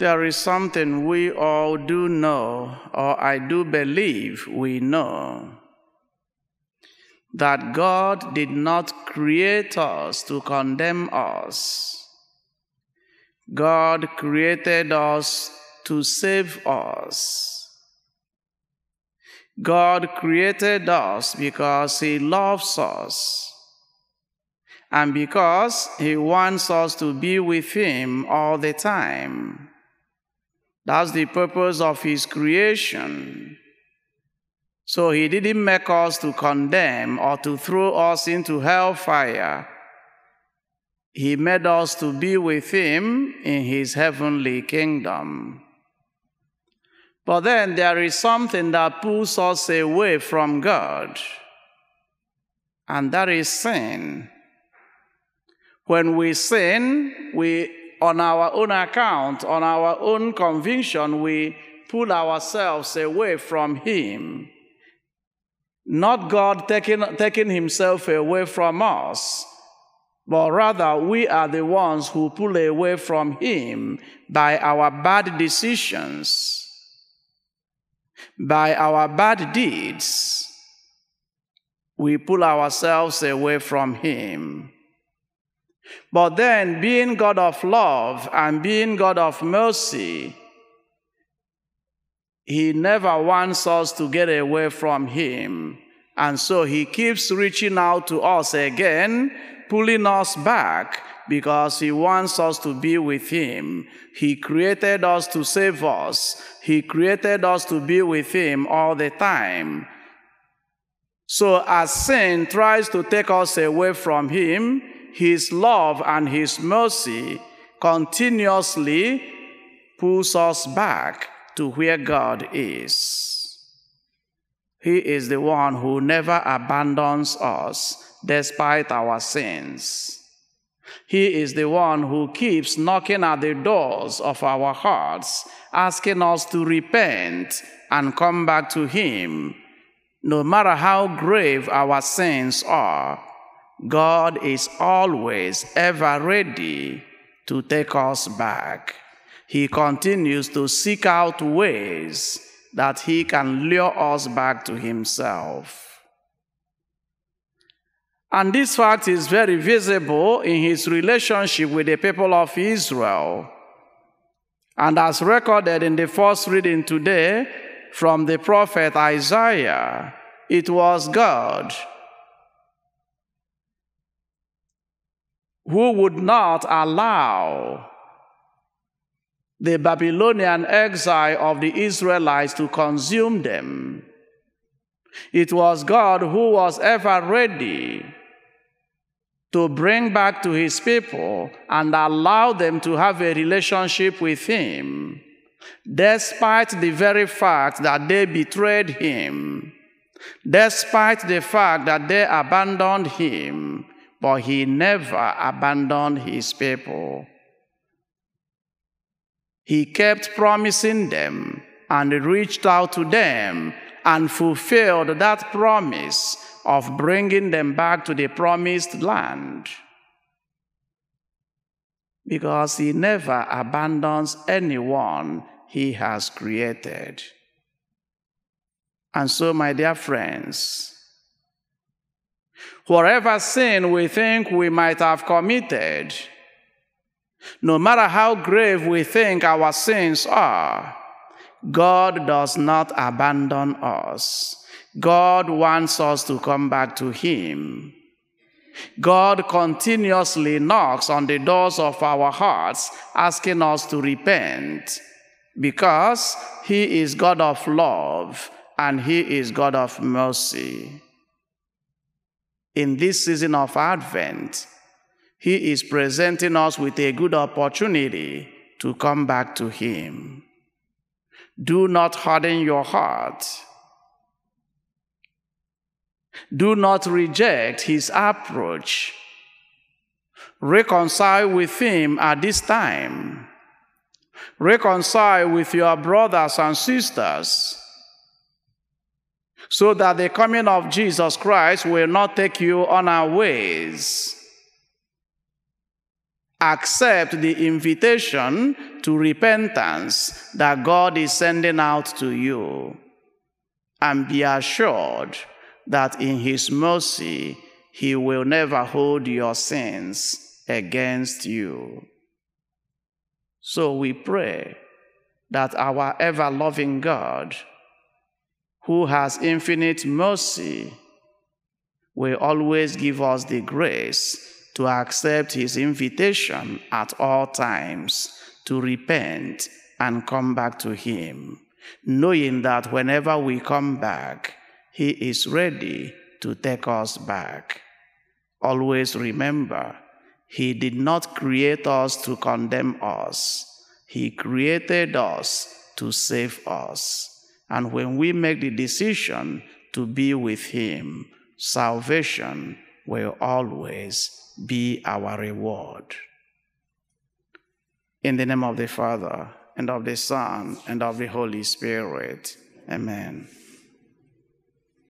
there is something we all do know, or I do believe we know that God did not create us to condemn us. God created us to save us. God created us because He loves us and because He wants us to be with Him all the time. That's the purpose of His creation. So He didn't make us to condemn or to throw us into hellfire. He made us to be with Him in His heavenly kingdom. But then there is something that pulls us away from God, and that is sin. When we sin, we, on our own account, on our own conviction, we pull ourselves away from Him. Not God taking, taking Himself away from us, but rather we are the ones who pull away from Him by our bad decisions by our bad deeds, we pull ourselves away from Him. But then, being God of love and being God of mercy, He never wants us to get away from Him. And so He keeps reaching out to us again, pulling us back because He wants us to be with Him. He created us to save us, He created us to be with Him all the time. So, as sin tries to take us away from Him, His love and His mercy continuously pulls us back to where God is. He is the one who never abandons us despite our sins. He is the one who keeps knocking at the doors of our hearts, asking us to repent and come back to Him. No matter how grave our sins are, God is always ever ready to take us back. He continues to seek out ways that He can lure us back to Himself. And this fact is very visible in his relationship with the people of Israel. And as recorded in the first reading today from the prophet Isaiah, it was God who would not allow the Babylonian exile of the Israelites to consume them. It was God who was ever ready to bring back to his people and allow them to have a relationship with him, despite the very fact that they betrayed him, despite the fact that they abandoned him, but he never abandoned his people. He kept promising them and reached out to them and fulfilled that promise of bringing them back to the promised land. Because he never abandons anyone he has created. And so, my dear friends, whatever sin we think we might have committed, no matter how grave we think our sins are, God does not abandon us. God wants us to come back to Him. God continuously knocks on the doors of our hearts, asking us to repent because He is God of love and He is God of mercy. In this season of Advent, He is presenting us with a good opportunity to come back to Him. Do not harden your heart do not reject his approach. Reconcile with him at this time. Reconcile with your brothers and sisters so that the coming of Jesus Christ will not take you on our ways. accept the invitation to repentance that God is sending out to you, and be assured that in His mercy, He will never hold your sins against you. So we pray that our ever loving God, who has infinite mercy, will always give us the grace to accept his invitation at all times to repent and come back to him, knowing that whenever we come back, he is ready to take us back. Always remember, he did not create us to condemn us. He created us to save us. And when we make the decision to be with Him, salvation will always be our reward. In the name of the Father, and of the Son, and of the Holy Spirit. Amen.